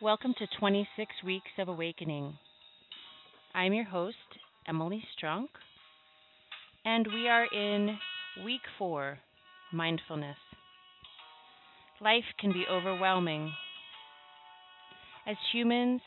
Welcome to 26 Weeks of Awakening. I'm your host, Emily Strunk, and we are in week four mindfulness. Life can be overwhelming. As humans,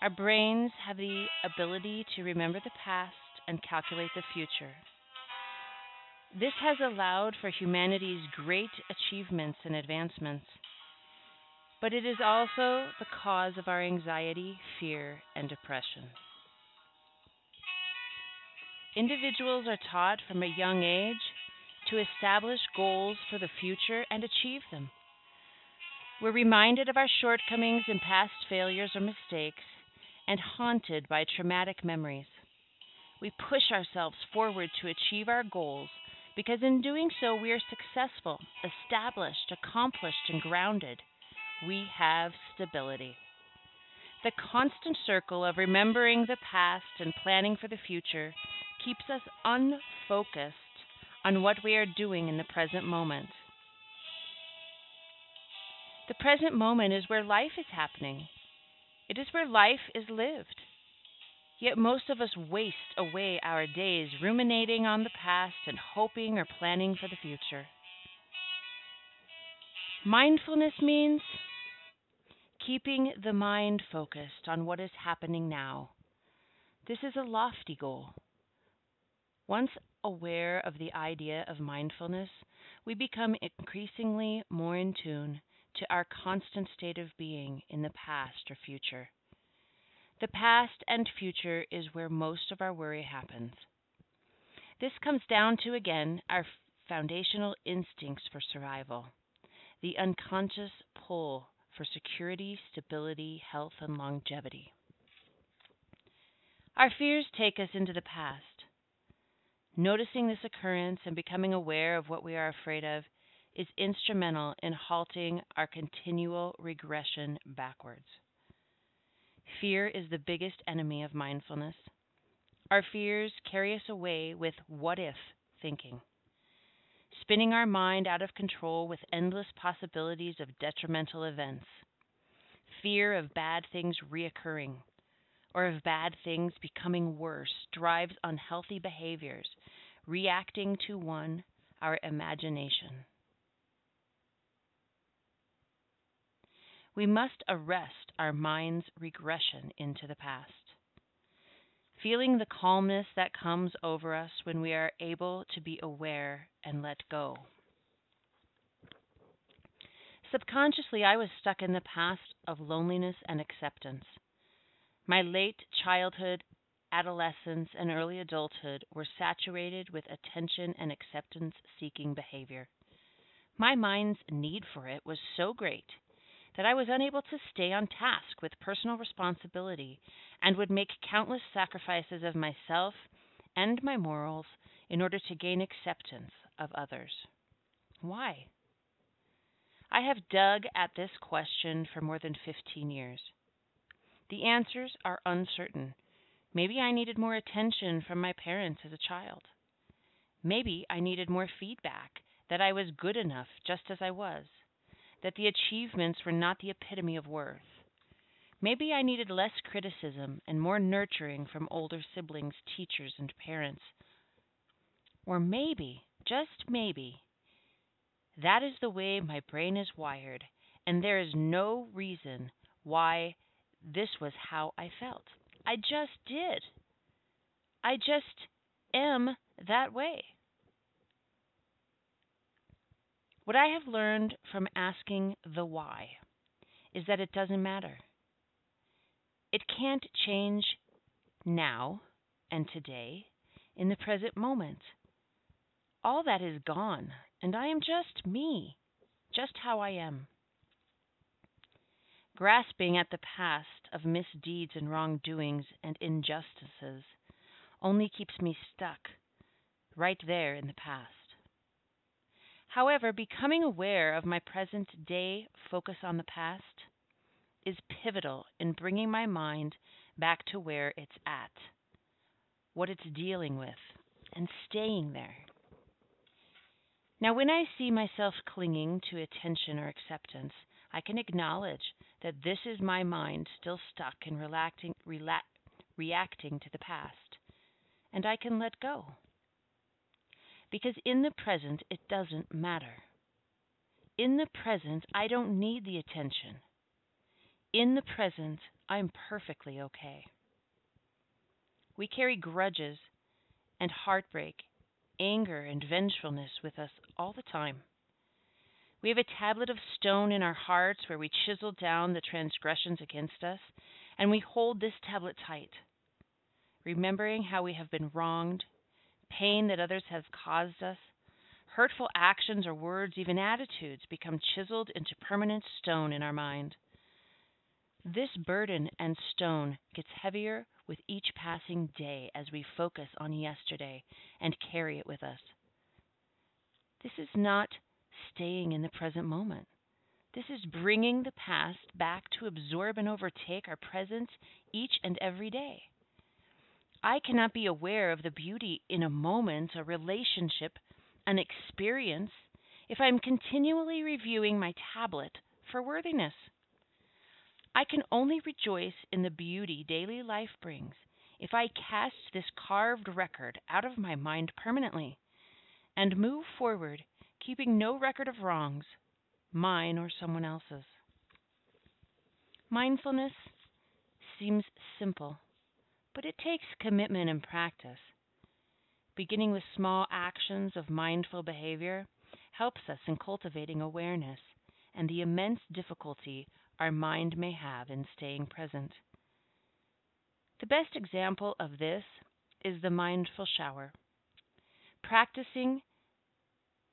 our brains have the ability to remember the past and calculate the future. This has allowed for humanity's great achievements and advancements, but it is also the cause of our anxiety, fear, and depression. Individuals are taught from a young age to establish goals for the future and achieve them. We're reminded of our shortcomings and past failures or mistakes and haunted by traumatic memories. We push ourselves forward to achieve our goals because in doing so we are successful, established, accomplished, and grounded. We have stability. The constant circle of remembering the past and planning for the future keeps us unfocused on what we are doing in the present moment. The present moment is where life is happening. It is where life is lived. Yet most of us waste away our days ruminating on the past and hoping or planning for the future. Mindfulness means keeping the mind focused on what is happening now. This is a lofty goal. Once aware of the idea of mindfulness, we become increasingly more in tune to our constant state of being in the past or future. The past and future is where most of our worry happens. This comes down to, again, our foundational instincts for survival, the unconscious pull for security, stability, health, and longevity. Our fears take us into the past. Noticing this occurrence and becoming aware of what we are afraid of is instrumental in halting our continual regression backwards. Fear is the biggest enemy of mindfulness. Our fears carry us away with what if thinking, spinning our mind out of control with endless possibilities of detrimental events, fear of bad things reoccurring, or of bad things becoming worse drives unhealthy behaviors, reacting to one, our imagination. We must arrest our mind's regression into the past. Feeling the calmness that comes over us when we are able to be aware and let go. Subconsciously, I was stuck in the past of loneliness and acceptance. My late childhood, adolescence, and early adulthood were saturated with attention and acceptance seeking behavior. My mind's need for it was so great that I was unable to stay on task with personal responsibility and would make countless sacrifices of myself and my morals in order to gain acceptance of others. Why? I have dug at this question for more than 15 years. The answers are uncertain. Maybe I needed more attention from my parents as a child. Maybe I needed more feedback that I was good enough just as I was that the achievements were not the epitome of worth. Maybe I needed less criticism and more nurturing from older siblings, teachers, and parents. Or maybe, just maybe, that is the way my brain is wired, and there is no reason why this was how I felt. I just did. I just am that way. What I have learned from asking the why is that it doesn't matter. It can't change now and today in the present moment. All that is gone, and I am just me, just how I am. Grasping at the past of misdeeds and wrongdoings and injustices only keeps me stuck right there in the past. However, becoming aware of my present day focus on the past is pivotal in bringing my mind back to where it's at, what it's dealing with, and staying there. Now, when I see myself clinging to attention or acceptance, I can acknowledge that this is my mind still stuck in rela- reacting to the past, and I can let go. Because in the present, it doesn't matter. In the present, I don't need the attention. In the present, I'm perfectly okay. We carry grudges and heartbreak, anger and vengefulness with us all the time. We have a tablet of stone in our hearts where we chisel down the transgressions against us, and we hold this tablet tight, remembering how we have been wronged, pain that others have caused us. Hurtful actions or words, even attitudes, become chiseled into permanent stone in our mind. This burden and stone gets heavier with each passing day as we focus on yesterday and carry it with us. This is not staying in the present moment. This is bringing the past back to absorb and overtake our present each and every day. I cannot be aware of the beauty in a moment, a relationship, an experience, if I'm continually reviewing my tablet for worthiness. I can only rejoice in the beauty daily life brings if I cast this carved record out of my mind permanently and move forward, keeping no record of wrongs, mine or someone else's. Mindfulness seems simple, but it takes commitment and practice. Beginning with small actions of mindful behavior helps us in cultivating awareness and the immense difficulty our mind may have in staying present. The best example of this is the mindful shower. Practicing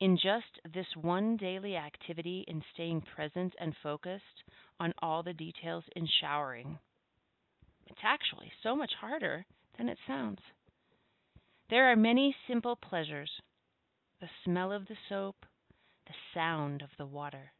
in just this one daily activity in staying present and focused on all the details in showering. It's actually so much harder than it sounds. There are many simple pleasures the smell of the soap, the sound of the water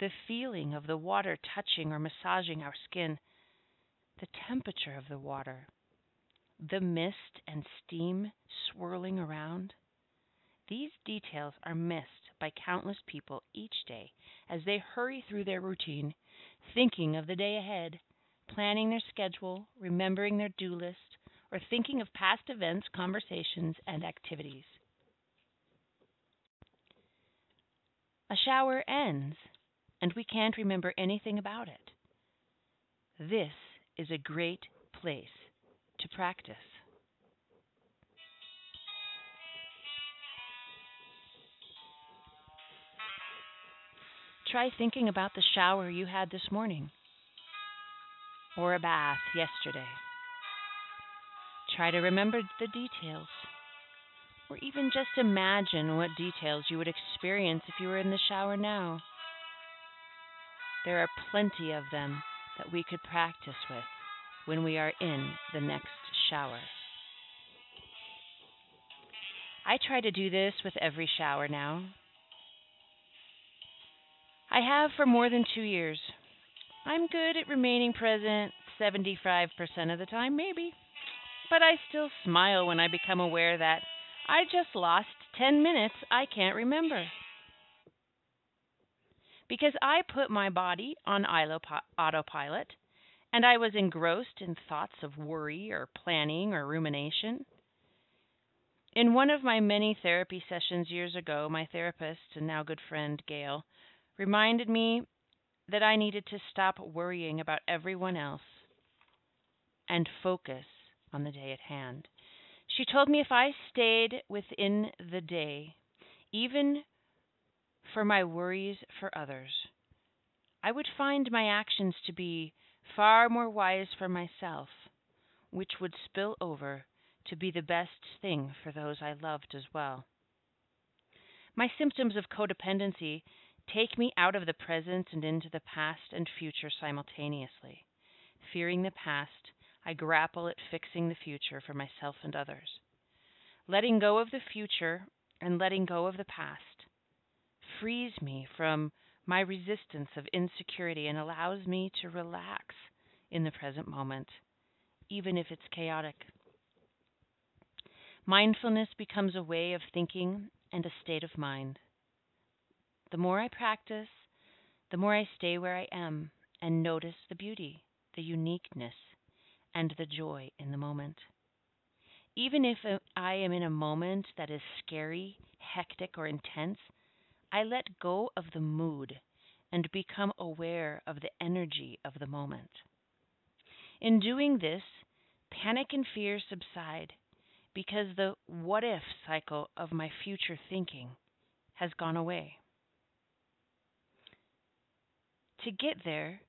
the feeling of the water touching or massaging our skin, the temperature of the water, the mist and steam swirling around. These details are missed by countless people each day as they hurry through their routine, thinking of the day ahead, planning their schedule, remembering their do list, or thinking of past events, conversations, and activities. A shower ends and we can't remember anything about it. This is a great place to practice. Try thinking about the shower you had this morning or a bath yesterday. Try to remember the details or even just imagine what details you would experience if you were in the shower now. There are plenty of them that we could practice with when we are in the next shower. I try to do this with every shower now. I have for more than two years. I'm good at remaining present 75% of the time, maybe. But I still smile when I become aware that I just lost 10 minutes I can't remember because I put my body on autopilot and I was engrossed in thoughts of worry or planning or rumination. In one of my many therapy sessions years ago, my therapist and now good friend Gail reminded me that I needed to stop worrying about everyone else and focus on the day at hand. She told me if I stayed within the day, even for my worries for others. I would find my actions to be far more wise for myself, which would spill over to be the best thing for those I loved as well. My symptoms of codependency take me out of the present and into the past and future simultaneously. Fearing the past, I grapple at fixing the future for myself and others. Letting go of the future and letting go of the past frees me from my resistance of insecurity and allows me to relax in the present moment, even if it's chaotic. Mindfulness becomes a way of thinking and a state of mind. The more I practice, the more I stay where I am and notice the beauty, the uniqueness, and the joy in the moment. Even if I am in a moment that is scary, hectic, or intense, I let go of the mood and become aware of the energy of the moment. In doing this, panic and fear subside because the what if cycle of my future thinking has gone away. To get there,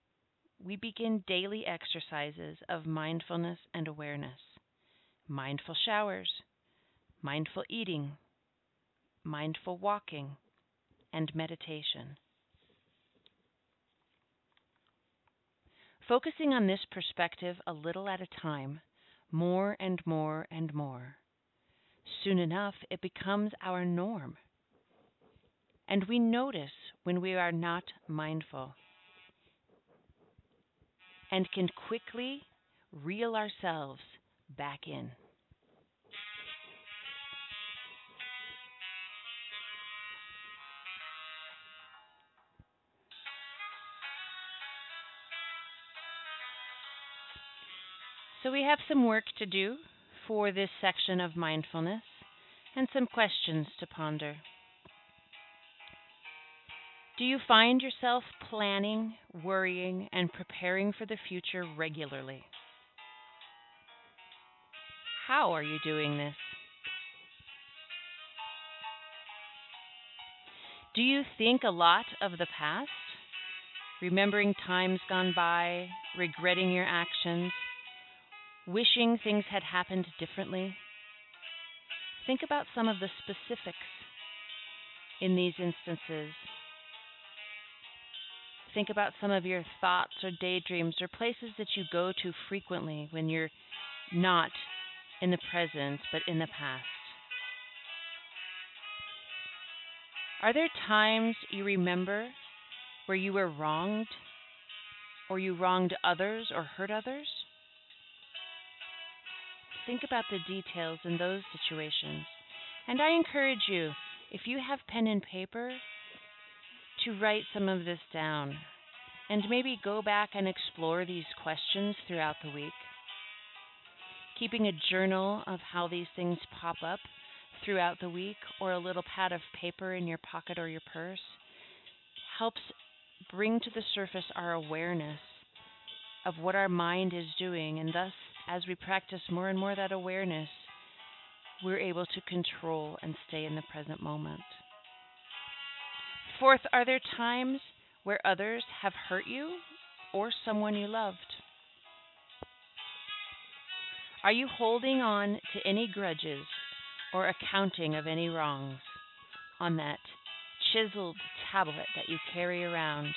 we begin daily exercises of mindfulness and awareness mindful showers, mindful eating, mindful walking, and meditation. Focusing on this perspective a little at a time, more and more and more, soon enough it becomes our norm. And we notice when we are not mindful and can quickly reel ourselves back in. So we have some work to do for this section of mindfulness and some questions to ponder. Do you find yourself planning, worrying, and preparing for the future regularly? How are you doing this? Do you think a lot of the past, remembering times gone by, regretting your actions, wishing things had happened differently? Think about some of the specifics in these instances. Think about some of your thoughts or daydreams or places that you go to frequently when you're not in the present but in the past. Are there times you remember where you were wronged or you wronged others or hurt others? Think about the details in those situations. And I encourage you, if you have pen and paper, to write some of this down and maybe go back and explore these questions throughout the week. Keeping a journal of how these things pop up throughout the week or a little pad of paper in your pocket or your purse helps bring to the surface our awareness of what our mind is doing and thus as we practice more and more that awareness, we're able to control and stay in the present moment. Fourth, are there times where others have hurt you or someone you loved? Are you holding on to any grudges or accounting of any wrongs on that chiseled tablet that you carry around?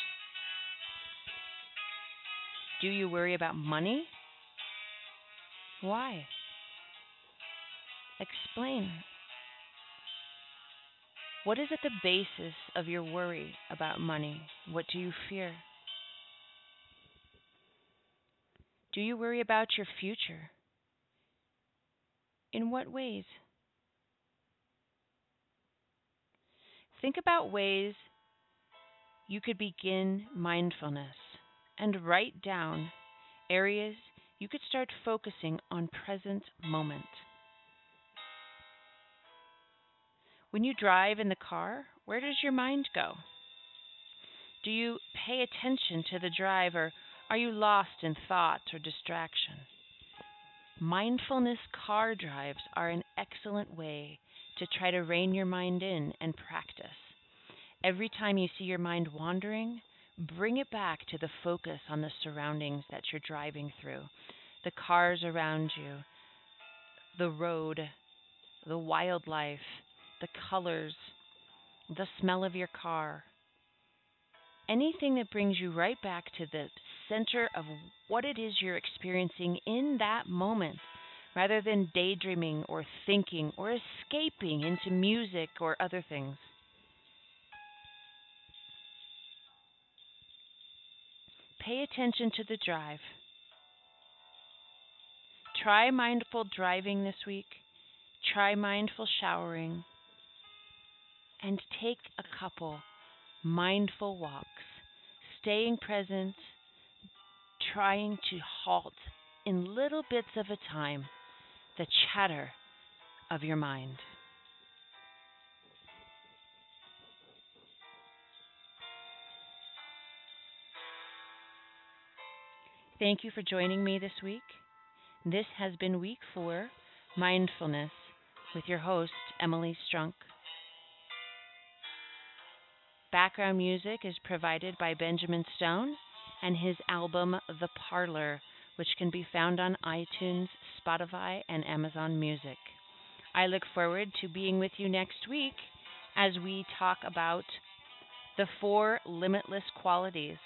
Do you worry about money why? Explain. What is at the basis of your worry about money? What do you fear? Do you worry about your future? In what ways? Think about ways you could begin mindfulness and write down areas you could start focusing on present moment. When you drive in the car, where does your mind go? Do you pay attention to the drive or are you lost in thoughts or distraction? Mindfulness car drives are an excellent way to try to rein your mind in and practice. Every time you see your mind wandering, bring it back to the focus on the surroundings that you're driving through the cars around you, the road, the wildlife, the colors, the smell of your car. Anything that brings you right back to the center of what it is you're experiencing in that moment, rather than daydreaming or thinking or escaping into music or other things. Pay attention to the drive. Try mindful driving this week. Try mindful showering. And take a couple mindful walks. staying present, trying to halt in little bits of a time the chatter of your mind. Thank you for joining me this week. This has been week four, Mindfulness, with your host, Emily Strunk. Background music is provided by Benjamin Stone and his album The Parlor, which can be found on iTunes, Spotify, and Amazon Music. I look forward to being with you next week as we talk about the four limitless qualities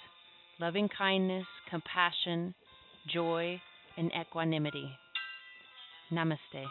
loving kindness, compassion, joy, and equanimity. Namaste.